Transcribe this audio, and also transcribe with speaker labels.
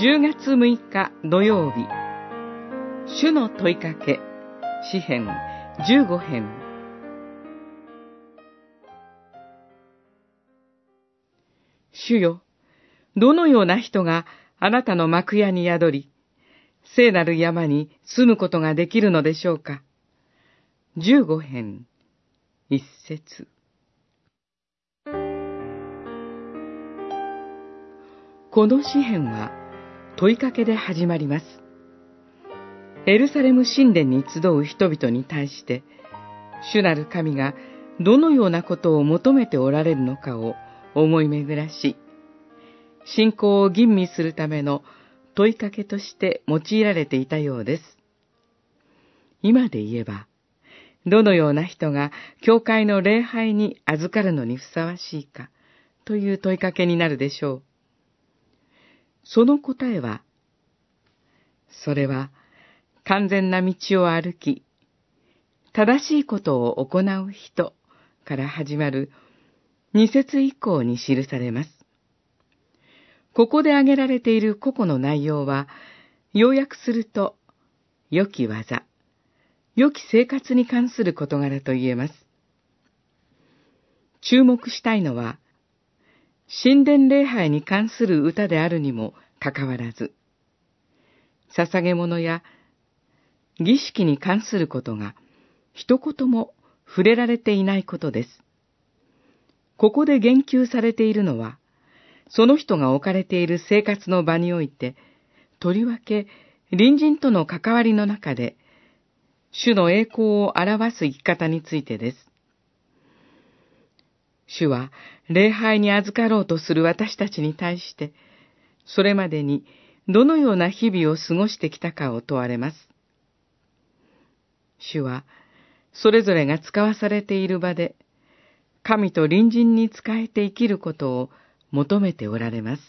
Speaker 1: 10月6日土曜日。主の問いかけ。詩編15編。主よどのような人があなたの幕屋に宿り聖なる山に住むことができるのでしょうか。15編一節。この詩篇は問いかけで始まります。エルサレム神殿に集う人々に対して、主なる神がどのようなことを求めておられるのかを思い巡らし、信仰を吟味するための問いかけとして用いられていたようです。今で言えば、どのような人が教会の礼拝に預かるのにふさわしいかという問いかけになるでしょう。その答えは、それは完全な道を歩き、正しいことを行う人から始まる二節以降に記されます。ここで挙げられている個々の内容は、要約すると、良き技、良き生活に関する事柄と言えます。注目したいのは、神殿礼拝に関する歌であるにもかかわらず、捧げ物や儀式に関することが一言も触れられていないことです。ここで言及されているのは、その人が置かれている生活の場において、とりわけ隣人との関わりの中で、主の栄光を表す生き方についてです。主は礼拝に預かろうとする私たちに対して、それまでにどのような日々を過ごしてきたかを問われます。主は、それぞれが使わされている場で、神と隣人に仕えて生きることを求めておられます。